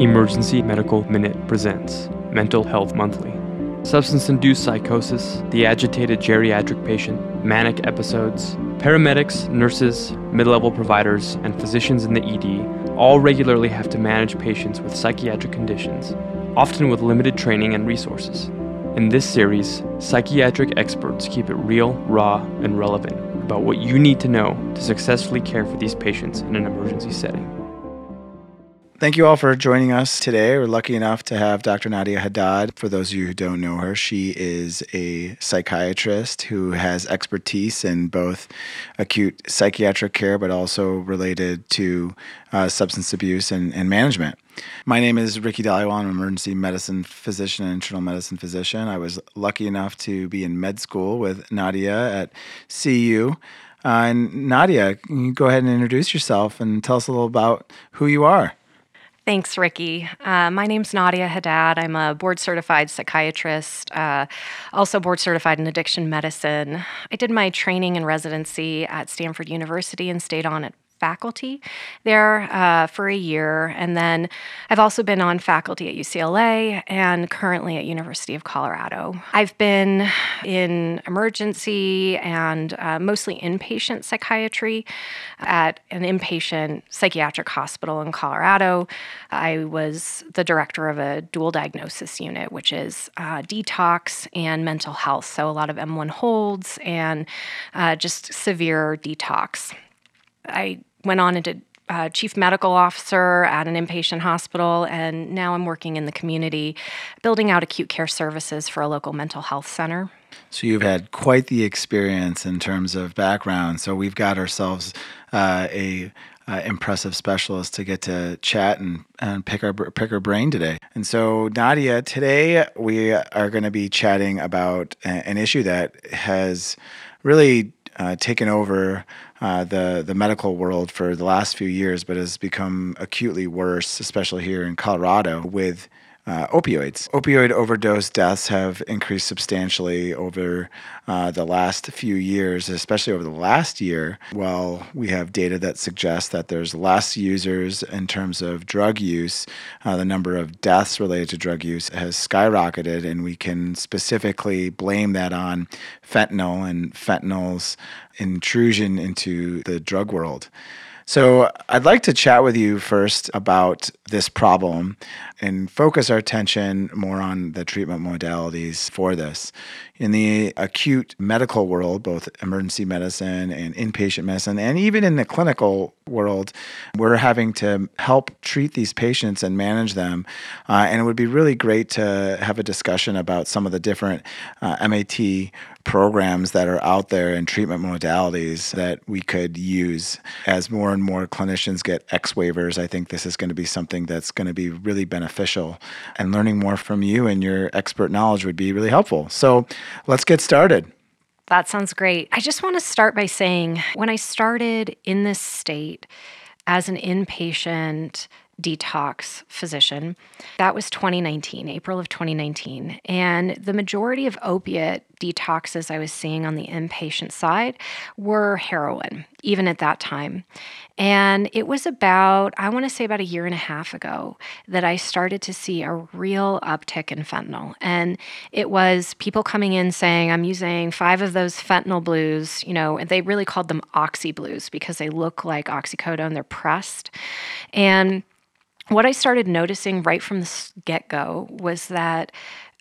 Emergency Medical Minute presents Mental Health Monthly. Substance induced psychosis, the agitated geriatric patient, manic episodes, paramedics, nurses, mid level providers, and physicians in the ED all regularly have to manage patients with psychiatric conditions, often with limited training and resources. In this series, psychiatric experts keep it real, raw, and relevant about what you need to know to successfully care for these patients in an emergency setting. Thank you all for joining us today. We're lucky enough to have Dr. Nadia Haddad. For those of you who don't know her, she is a psychiatrist who has expertise in both acute psychiatric care, but also related to uh, substance abuse and, and, management. My name is Ricky Dhaliwal. I'm an emergency medicine physician and internal medicine physician. I was lucky enough to be in med school with Nadia at CU. Uh, and Nadia, can you go ahead and introduce yourself and tell us a little about who you are? Thanks, Ricky. Uh, my name's Nadia Haddad. I'm a board certified psychiatrist, uh, also board certified in addiction medicine. I did my training and residency at Stanford University and stayed on at faculty there uh, for a year. And then i've also been on faculty at ucla and currently at university of colorado. I've been in emergency and uh, mostly inpatient psychiatry at an inpatient psychiatric hospital in colorado. I was the director of a dual diagnosis unit which is uh, detox and mental health. So a lot of m1 holds and uh, just severe detox. I went on into uh, chief medical officer at an inpatient hospital, and now I'm working in the community, building out acute care services for a local mental health center. So you've had quite the experience in terms of background. So we've got ourselves uh, a uh, impressive specialist to get to chat and, and pick our pick our brain today. And so Nadia, today we are going to be chatting about an issue that has really uh, taken over uh, the the medical world for the last few years, but has become acutely worse, especially here in Colorado with uh, opioids. Opioid overdose deaths have increased substantially over uh, the last few years, especially over the last year. While we have data that suggests that there's less users in terms of drug use, uh, the number of deaths related to drug use has skyrocketed, and we can specifically blame that on fentanyl and fentanyl's intrusion into the drug world. So, I'd like to chat with you first about this problem and focus our attention more on the treatment modalities for this. In the acute medical world, both emergency medicine and inpatient medicine, and even in the clinical world, we're having to help treat these patients and manage them. Uh, and it would be really great to have a discussion about some of the different uh, MAT programs that are out there and treatment modalities that we could use as more and more clinicians get X waivers. I think this is going to be something that's going to be really beneficial, and learning more from you and your expert knowledge would be really helpful. So let's get started. That sounds great. I just want to start by saying when I started in this state as an inpatient detox physician. That was 2019, April of 2019. And the majority of opiate detoxes I was seeing on the inpatient side were heroin, even at that time. And it was about, I want to say about a year and a half ago, that I started to see a real uptick in fentanyl. And it was people coming in saying, I'm using five of those fentanyl blues, you know, and they really called them oxy blues because they look like oxycodone, they're pressed. And what I started noticing right from the get go was that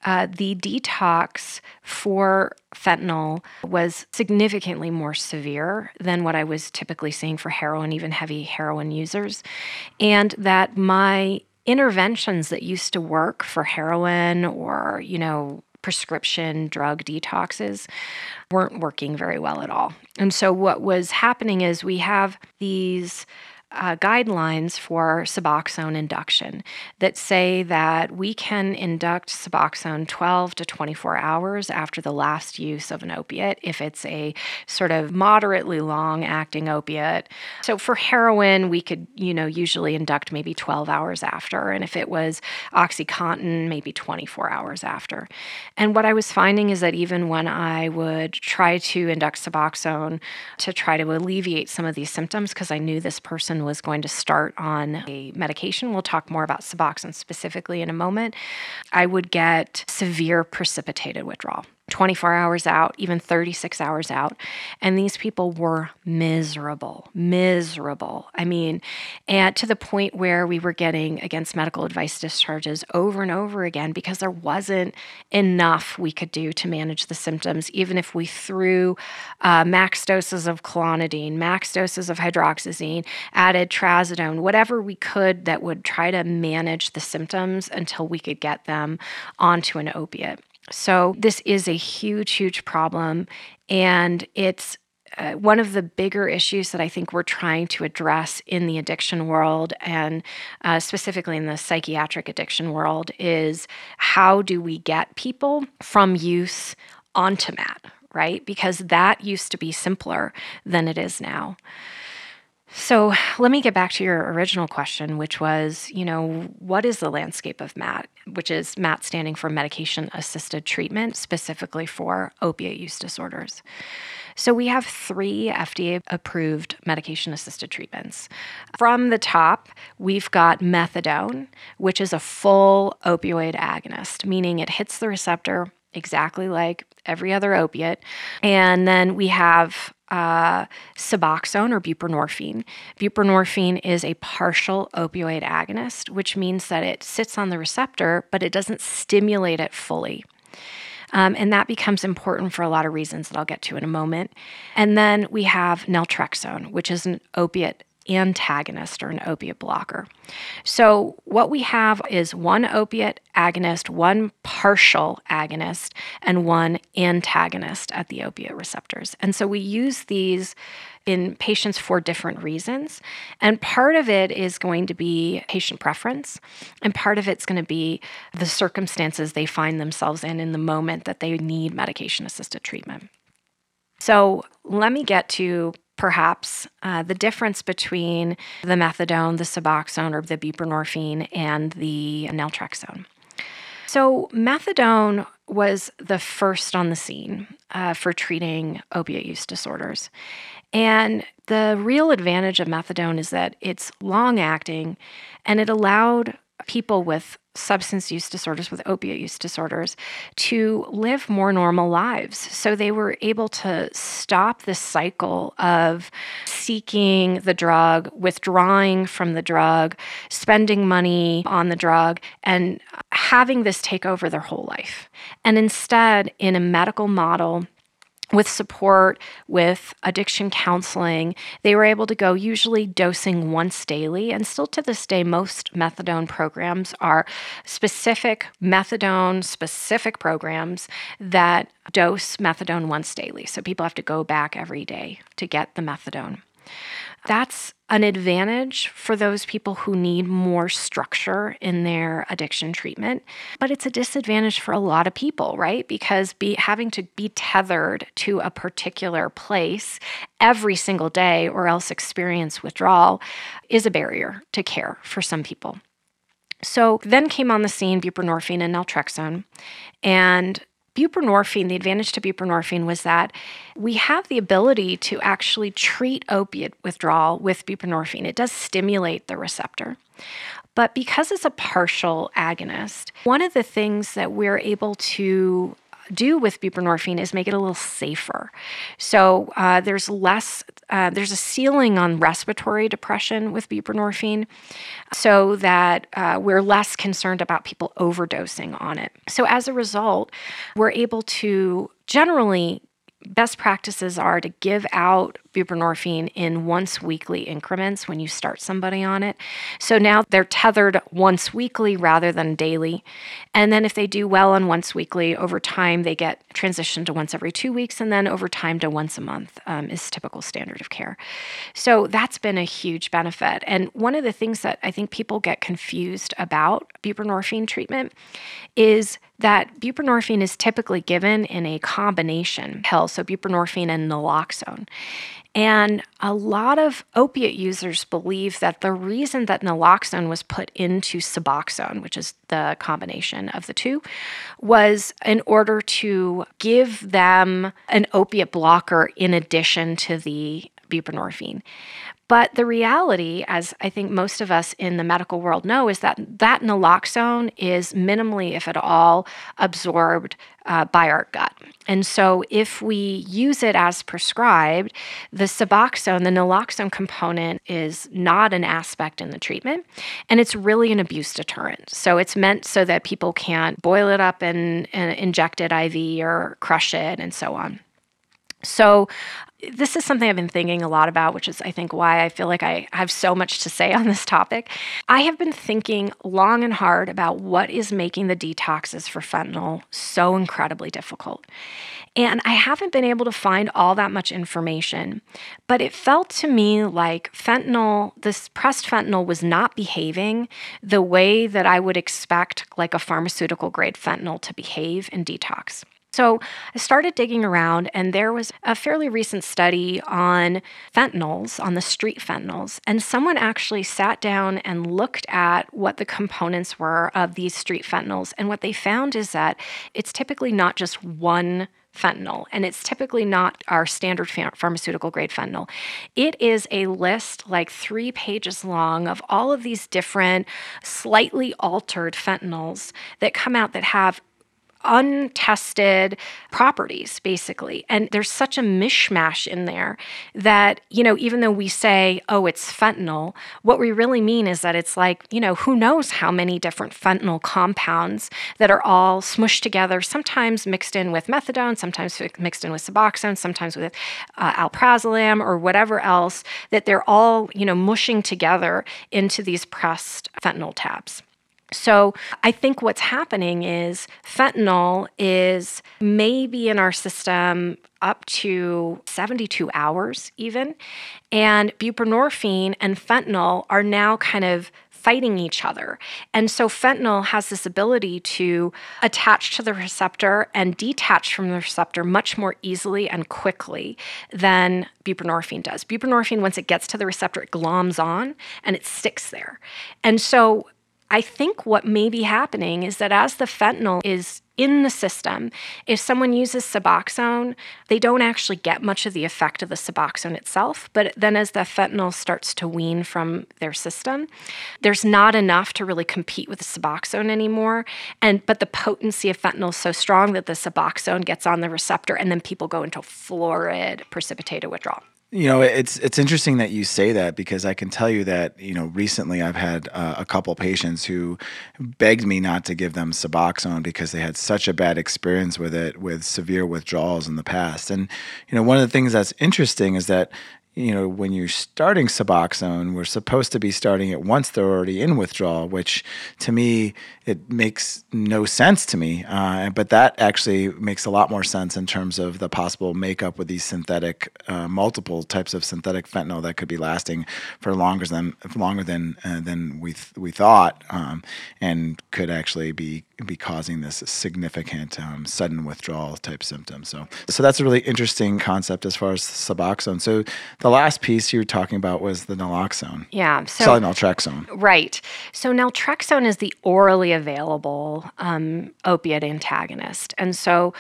uh, the detox for fentanyl was significantly more severe than what I was typically seeing for heroin, even heavy heroin users. And that my interventions that used to work for heroin or, you know, prescription drug detoxes weren't working very well at all. And so what was happening is we have these uh, guidelines for Suboxone induction that say that we can induct Suboxone 12 to 24 hours after the last use of an opiate if it's a sort of moderately long acting opiate. So for heroin, we could, you know, usually induct maybe 12 hours after. And if it was Oxycontin, maybe 24 hours after. And what I was finding is that even when I would try to induct Suboxone to try to alleviate some of these symptoms, because I knew this person was going to start on a medication, we'll talk more about Suboxone specifically in a moment, I would get severe precipitated withdrawal. 24 hours out, even 36 hours out. And these people were miserable, miserable. I mean, and to the point where we were getting against medical advice discharges over and over again because there wasn't enough we could do to manage the symptoms, even if we threw uh, max doses of clonidine, max doses of hydroxyzine, added trazodone, whatever we could that would try to manage the symptoms until we could get them onto an opiate. So, this is a huge, huge problem. And it's uh, one of the bigger issues that I think we're trying to address in the addiction world and uh, specifically in the psychiatric addiction world is how do we get people from use onto MAT, right? Because that used to be simpler than it is now. So let me get back to your original question, which was, you know, what is the landscape of MAT, which is MAT standing for medication assisted treatment, specifically for opiate use disorders. So we have three FDA approved medication assisted treatments. From the top, we've got methadone, which is a full opioid agonist, meaning it hits the receptor exactly like every other opiate. And then we have uh, Suboxone or buprenorphine. Buprenorphine is a partial opioid agonist, which means that it sits on the receptor, but it doesn't stimulate it fully. Um, and that becomes important for a lot of reasons that I'll get to in a moment. And then we have naltrexone, which is an opiate antagonist or an opiate blocker. So, what we have is one opiate agonist, one partial agonist, and one antagonist at the opiate receptors. And so, we use these in patients for different reasons. And part of it is going to be patient preference, and part of it's going to be the circumstances they find themselves in in the moment that they need medication assisted treatment. So, let me get to perhaps uh, the difference between the methadone, the Suboxone, or the buprenorphine, and the naltrexone. So, methadone was the first on the scene uh, for treating opiate use disorders. And the real advantage of methadone is that it's long acting and it allowed people with substance use disorders, with opiate use disorders, to live more normal lives. So they were able to stop this cycle of seeking the drug, withdrawing from the drug, spending money on the drug, and having this take over their whole life. And instead, in a medical model, with support, with addiction counseling, they were able to go usually dosing once daily. And still to this day, most methadone programs are specific methadone specific programs that dose methadone once daily. So people have to go back every day to get the methadone. That's an advantage for those people who need more structure in their addiction treatment, but it's a disadvantage for a lot of people, right? Because be having to be tethered to a particular place every single day or else experience withdrawal is a barrier to care for some people. So then came on the scene buprenorphine and naltrexone, and buprenorphine, the advantage to buprenorphine was that we have the ability to actually treat opiate withdrawal with buprenorphine. It does stimulate the receptor. But because it's a partial agonist, one of the things that we're able to do with buprenorphine is make it a little safer. So uh, there's less, uh, there's a ceiling on respiratory depression with buprenorphine, so that uh, we're less concerned about people overdosing on it. So as a result, we're able to generally best practices are to give out buprenorphine in once weekly increments when you start somebody on it. So now they're tethered once weekly rather than daily. And then if they do well on once weekly, over time they get transitioned to once every two weeks, and then over time to once a month um, is typical standard of care. So that's been a huge benefit. And one of the things that I think people get confused about buprenorphine treatment is that buprenorphine is typically given in a combination pill, so buprenorphine and naloxone. And a lot of opiate users believe that the reason that naloxone was put into Suboxone, which is the combination of the two, was in order to give them an opiate blocker in addition to the buprenorphine. But the reality, as I think most of us in the medical world know, is that that naloxone is minimally, if at all, absorbed uh, by our gut. And so, if we use it as prescribed, the Suboxone, the naloxone component, is not an aspect in the treatment, and it's really an abuse deterrent. So, it's meant so that people can't boil it up and, and inject it IV or crush it and so on. So, this is something I've been thinking a lot about, which is, I think, why I feel like I have so much to say on this topic. I have been thinking long and hard about what is making the detoxes for fentanyl so incredibly difficult. And I haven't been able to find all that much information, but it felt to me like fentanyl, this pressed fentanyl, was not behaving the way that I would expect, like a pharmaceutical grade fentanyl, to behave in detox. So I started digging around, and there was a fairly recent study on fentanyls, on the street fentanyls. And someone actually sat down and looked at what the components were of these street fentanyls. And what they found is that it's typically not just one fentanyl, and it's typically not our standard pharmaceutical grade fentanyl. It is a list like three pages long of all of these different, slightly altered fentanyls that come out that have untested properties, basically. And there's such a mishmash in there that, you know, even though we say, oh, it's fentanyl, what we really mean is that it's like, you know, who knows how many different fentanyl compounds that are all smushed together, sometimes mixed in with methadone, sometimes mixed in with Suboxone, sometimes with uh, alprazolam or whatever else, that they're all, you know, mushing together into these pressed fentanyl tabs. So I think what's happening is fentanyl is maybe in our system up to 72 hours, even. And buprenorphine and fentanyl are now kind of fighting each other. And so fentanyl has this ability to attach to the receptor and detach from the receptor much more easily and quickly than buprenorphine does. Buprenorphine, once it gets to the receptor, it gloms on and it sticks there. And so I think what may be happening is that as the fentanyl is in the system, if someone uses Suboxone, they don't actually get much of the effect of the Suboxone itself. But then as the fentanyl starts to wean from their system, there's not enough to really compete with the Suboxone anymore. And but the potency of fentanyl is so strong that the Suboxone gets on the receptor and then people go into florid precipitated withdrawal. You know, it's it's interesting that you say that because I can tell you that you know recently I've had uh, a couple patients who begged me not to give them Suboxone because they had such a bad experience with it with severe withdrawals in the past. And you know, one of the things that's interesting is that you know, when you're starting Suboxone, we're supposed to be starting it once they're already in withdrawal, which to me, it makes no sense to me. Uh, but that actually makes a lot more sense in terms of the possible makeup with these synthetic, uh, multiple types of synthetic fentanyl that could be lasting for longer than longer than uh, than we th- we thought, um, and could actually be be causing this significant um, sudden withdrawal type symptoms. So, so that's a really interesting concept as far as Suboxone. So, the last piece you were talking about was the naloxone. Yeah. So, Sorry, naltrexone. Right. So, naltrexone is the orally available um, opiate antagonist. And so,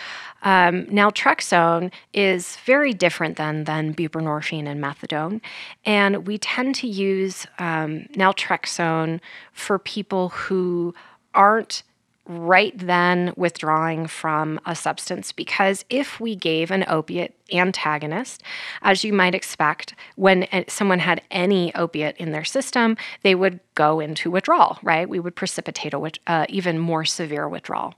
um, naltrexone is very different than, than buprenorphine and methadone. And we tend to use um, naltrexone for people who aren't right then withdrawing from a substance. Because if we gave an opiate antagonist, as you might expect, when someone had any opiate in their system, they would go into withdrawal, right? We would precipitate a uh, even more severe withdrawal.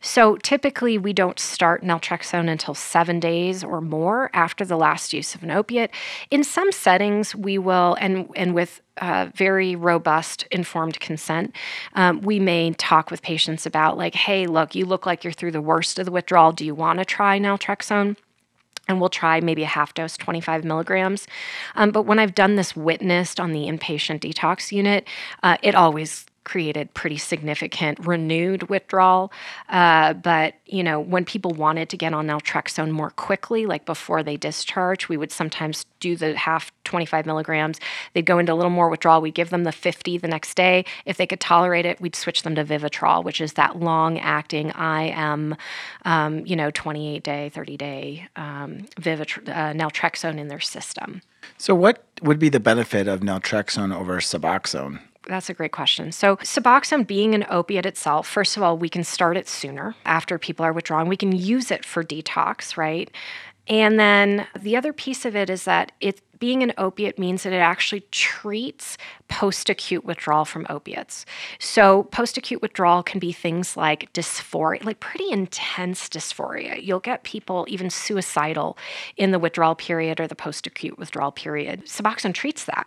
So typically, we don't start naltrexone until seven days or more after the last use of an opiate. In some settings, we will, and and with uh, very robust informed consent um, we may talk with patients about like hey look you look like you're through the worst of the withdrawal do you want to try naltrexone and we'll try maybe a half dose, 25 milligrams. Um, but when I've done this witnessed on the inpatient detox unit, uh, it always created pretty significant renewed withdrawal. Uh, but you know, when people wanted to get on naltrexone more quickly, like before they discharge, we would sometimes do the half 25 milligrams. They'd go into a little more withdrawal. We'd give them the 50 the next day. If they could tolerate it, we'd switch them to Vivitrol, which is that long-acting IM, um, you know, 28 day, 30 day um, uh, naltrexone in their system. So, what would be the benefit of naltrexone over Suboxone? That's a great question. So, Suboxone being an opiate itself, first of all, we can start it sooner after people are withdrawing. We can use it for detox, right? And then the other piece of it is that it being an opiate means that it actually treats post acute withdrawal from opiates. So, post acute withdrawal can be things like dysphoria, like pretty intense dysphoria. You'll get people even suicidal in the withdrawal period or the post acute withdrawal period. Suboxone treats that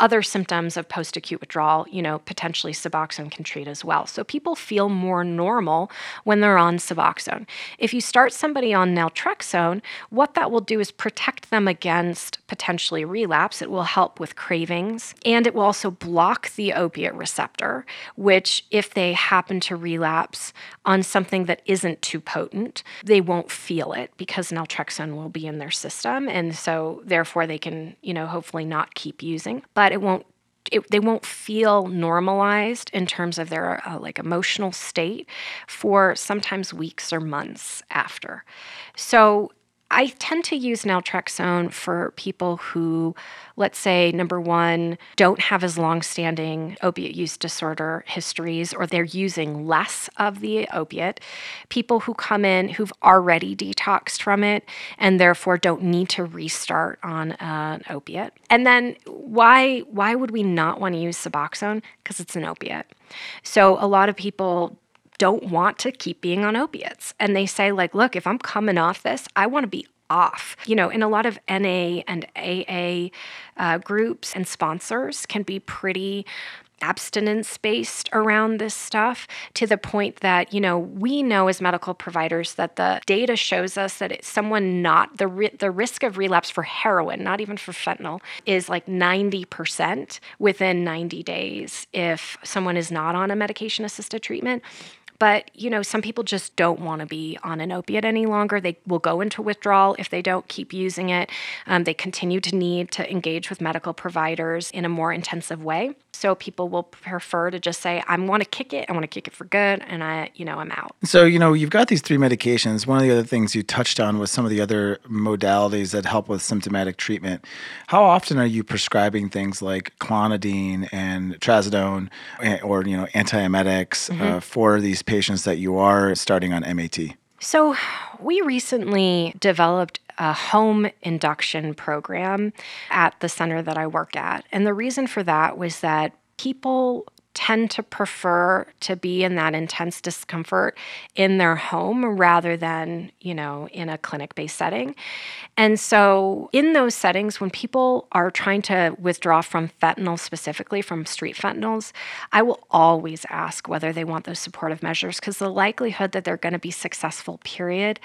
other symptoms of post acute withdrawal, you know, potentially Suboxone can treat as well. So people feel more normal when they're on Suboxone. If you start somebody on naltrexone, what that will do is protect them against potentially relapse. It will help with cravings and it will also block the opiate receptor, which, if they happen to relapse on something that isn't too potent, they won't feel it because naltrexone will be in their system. And so, therefore, they can, you know, hopefully not keep using. But it won't it, they won't feel normalized in terms of their uh, like emotional state for sometimes weeks or months after. So I tend to use naltrexone for people who, let's say, number one, don't have as long standing opiate use disorder histories or they're using less of the opiate. People who come in who've already detoxed from it and therefore don't need to restart on an opiate. And then why, why would we not want to use Suboxone? Because it's an opiate. So a lot of people don't want to keep being on opiates. And they say, like, look, if I'm coming off this, I want to be off. You know, in a lot of NA and AA uh, groups and sponsors can be pretty abstinence based around this stuff to the point that you know we know as medical providers that the data shows us that someone not the ri- the risk of relapse for heroin not even for fentanyl is like 90% within 90 days if someone is not on a medication assisted treatment but, you know, some people just don't want to be on an opiate any longer. They will go into withdrawal if they don't keep using it. Um, they continue to need to engage with medical providers in a more intensive way. So people will prefer to just say, I want to kick it. I want to kick it for good. And I, you know, I'm out. So, you know, you've got these three medications. One of the other things you touched on was some of the other modalities that help with symptomatic treatment. How often are you prescribing things like clonidine and trazodone eh, or, you know, antiemetics mm-hmm. uh, for these patients that you are starting on MAT? So, we recently developed a home induction program at the center that I work at. And the reason for that was that people tend to prefer to be in that intense discomfort in their home rather than, you know, in a clinic based setting. And so, in those settings, when people are trying to withdraw from fentanyl, specifically from street fentanyls, I will always ask whether they want those supportive measures because the likelihood that they're going to be successful, period,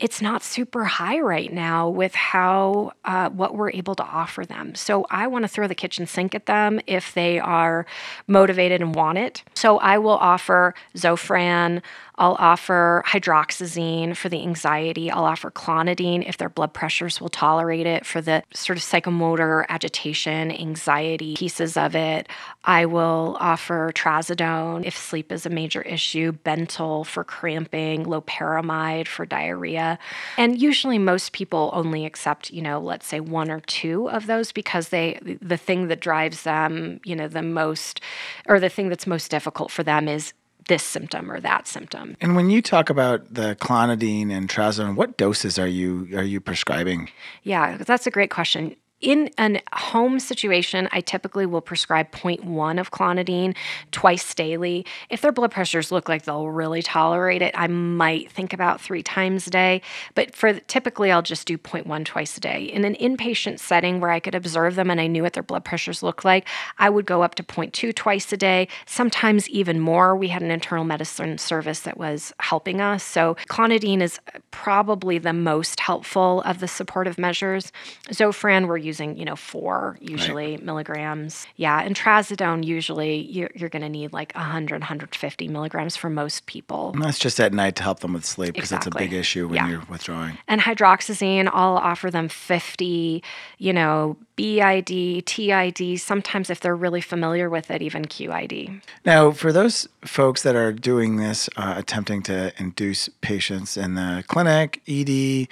it's not super high right now with how uh, what we're able to offer them. So I want to throw the kitchen sink at them if they are motivated and want it. So I will offer Zofran. I'll offer hydroxyzine for the anxiety. I'll offer clonidine if their blood pressures will tolerate it for the sort of psychomotor agitation, anxiety pieces of it. I will offer trazodone if sleep is a major issue, Bentyl for cramping, loperamide for diarrhea. And usually most people only accept, you know, let's say one or two of those because they the thing that drives them, you know, the most or the thing that's most difficult for them is this symptom or that symptom. And when you talk about the clonidine and trazodone, what doses are you are you prescribing? Yeah, that's a great question in a home situation, I typically will prescribe 0.1 of clonidine twice daily. If their blood pressures look like they'll really tolerate it, I might think about three times a day. But for typically, I'll just do 0.1 twice a day. In an inpatient setting where I could observe them and I knew what their blood pressures looked like, I would go up to 0.2 twice a day, sometimes even more. We had an internal medicine service that was helping us. So clonidine is probably the most helpful of the supportive measures. Zofran, we're using, you know, four usually right. milligrams. Yeah. And trazodone, usually you're, you're going to need like 100, 150 milligrams for most people. And that's just at night to help them with sleep because exactly. that's a big issue when yeah. you're withdrawing. And hydroxyzine, I'll offer them 50, you know, BID, TID, sometimes if they're really familiar with it, even QID. Now, for those folks that are doing this, uh, attempting to induce patients in the clinic, ED,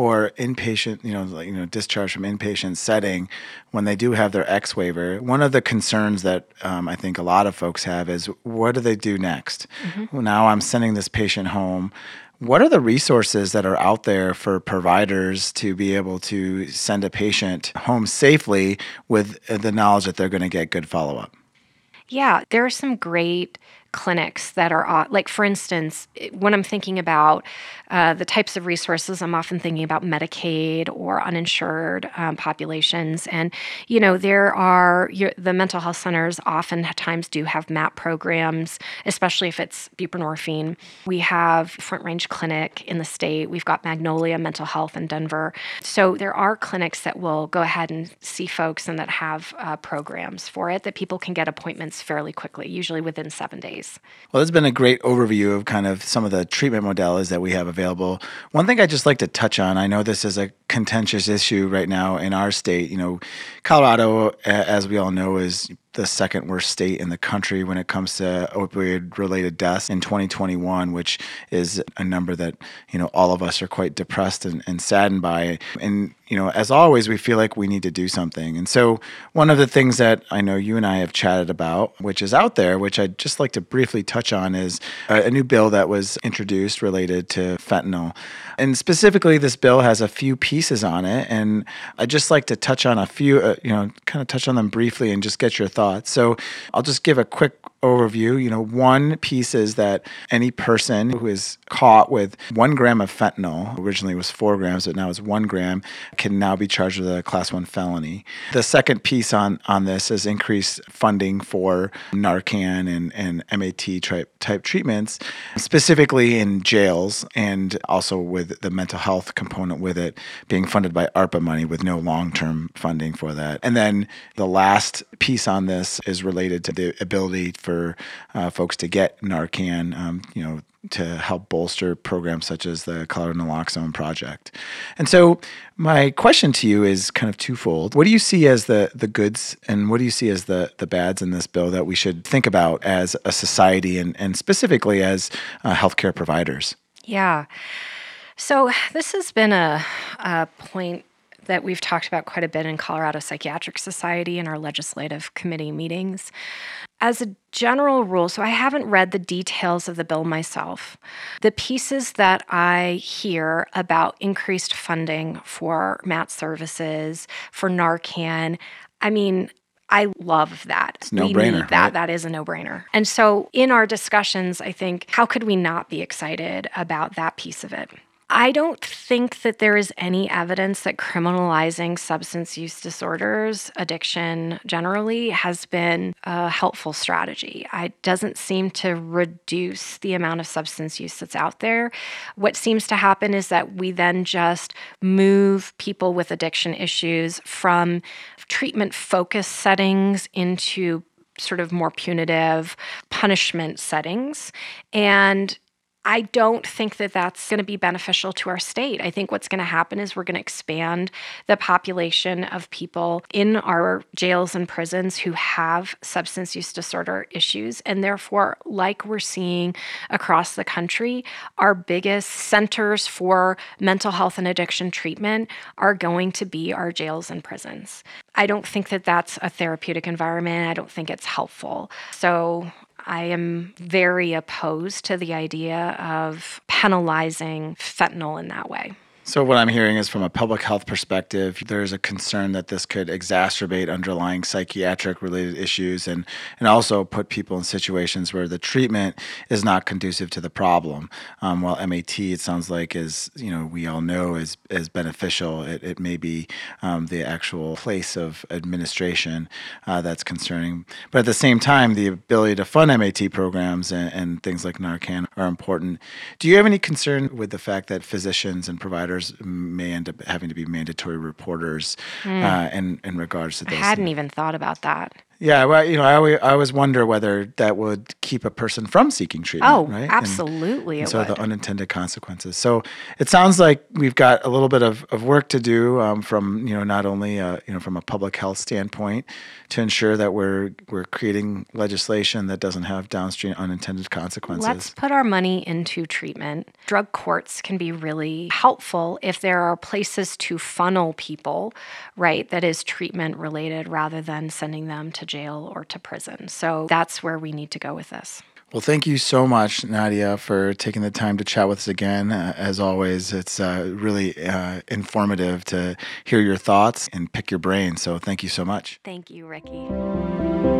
or inpatient, you know, like, you know, discharge from inpatient setting, when they do have their X waiver, one of the concerns that um, I think a lot of folks have is what do they do next? Mm-hmm. Well, now I'm sending this patient home. What are the resources that are out there for providers to be able to send a patient home safely with the knowledge that they're going to get good follow up? Yeah, there are some great clinics that are like for instance when i'm thinking about uh, the types of resources i'm often thinking about medicaid or uninsured um, populations. And you know there are the mental health centers oftentimes do have MAT programs especially if it's buprenorphine. We have front range clinic in the state. We've got magnolia mental health in denver. So there are clinics that will go ahead and see folks and that have uh, programs for it that people can get appointments fairly quickly usually within seven days well, it's been a great overview of kind of some of the treatment modalities that we have available. One thing I'd just like to touch on, I know this is a contentious issue right now in our state. You know, Colorado, as we all know, is the second worst state in the country when it comes to opioid related deaths in 2021 which is a number that you know all of us are quite depressed and, and saddened by. And you know as always we feel like we need to do something. And so one of the things that i know you and i have chatted about which is out there which i'd just like to briefly touch on is a, a new bill that was introduced related to fentanyl. And specifically this bill has a few pieces on it. And i'd just like to touch on a few uh, you know kind of touch on them briefly and just get your thoughts So I'll just give a quick overview. You know, one piece is that any person who is caught with one gram of fentanyl, originally was four grams, but now it's one gram, can now be charged with a class one felony. The second piece on, on this is increased funding for Narcan and, and MAT type, type treatments, specifically in jails and also with the mental health component with it being funded by ARPA money with no long term funding for that. And then the last piece on this is related to the ability for for uh, folks to get Narcan, um, you know, to help bolster programs such as the Colorado Naloxone Project. And so, my question to you is kind of twofold. What do you see as the the goods, and what do you see as the the bads in this bill that we should think about as a society, and and specifically as uh, healthcare providers? Yeah. So this has been a, a point that we've talked about quite a bit in Colorado Psychiatric Society in our legislative committee meetings. As a general rule, so I haven't read the details of the bill myself. The pieces that I hear about increased funding for MAT services, for Narcan, I mean, I love that. It's no brainer. That right? that is a no brainer. And so in our discussions, I think how could we not be excited about that piece of it? I don't think that there is any evidence that criminalizing substance use disorders, addiction generally, has been a helpful strategy. It doesn't seem to reduce the amount of substance use that's out there. What seems to happen is that we then just move people with addiction issues from treatment focused settings into sort of more punitive punishment settings. And I don't think that that's going to be beneficial to our state. I think what's going to happen is we're going to expand the population of people in our jails and prisons who have substance use disorder issues. And therefore, like we're seeing across the country, our biggest centers for mental health and addiction treatment are going to be our jails and prisons. I don't think that that's a therapeutic environment. I don't think it's helpful. So I am very opposed to the idea of penalizing fentanyl in that way. So, what I'm hearing is from a public health perspective, there's a concern that this could exacerbate underlying psychiatric related issues and, and also put people in situations where the treatment is not conducive to the problem. Um, while MAT, it sounds like, is, you know, we all know is, is beneficial, it, it may be um, the actual place of administration uh, that's concerning. But at the same time, the ability to fund MAT programs and, and things like Narcan are important. Do you have any concern with the fact that physicians and providers may end up having to be mandatory reporters mm. uh, in in regards to this. I hadn't even thought about that. Yeah, well, you know, I always, I always wonder whether that would keep a person from seeking treatment. Oh, right? Absolutely. and it so would. the unintended consequences. So it sounds like we've got a little bit of, of work to do um, from you know not only uh, you know from a public health standpoint to ensure that we're we're creating legislation that doesn't have downstream unintended consequences. Let's put our money into treatment. Drug courts can be really helpful if there are places to funnel people, right, that is treatment related rather than sending them to jail or to prison. So that's where we need to go with this. Well, thank you so much, Nadia, for taking the time to chat with us again. Uh, as always, it's uh, really uh, informative to hear your thoughts and pick your brain. So thank you so much. Thank you, Ricky.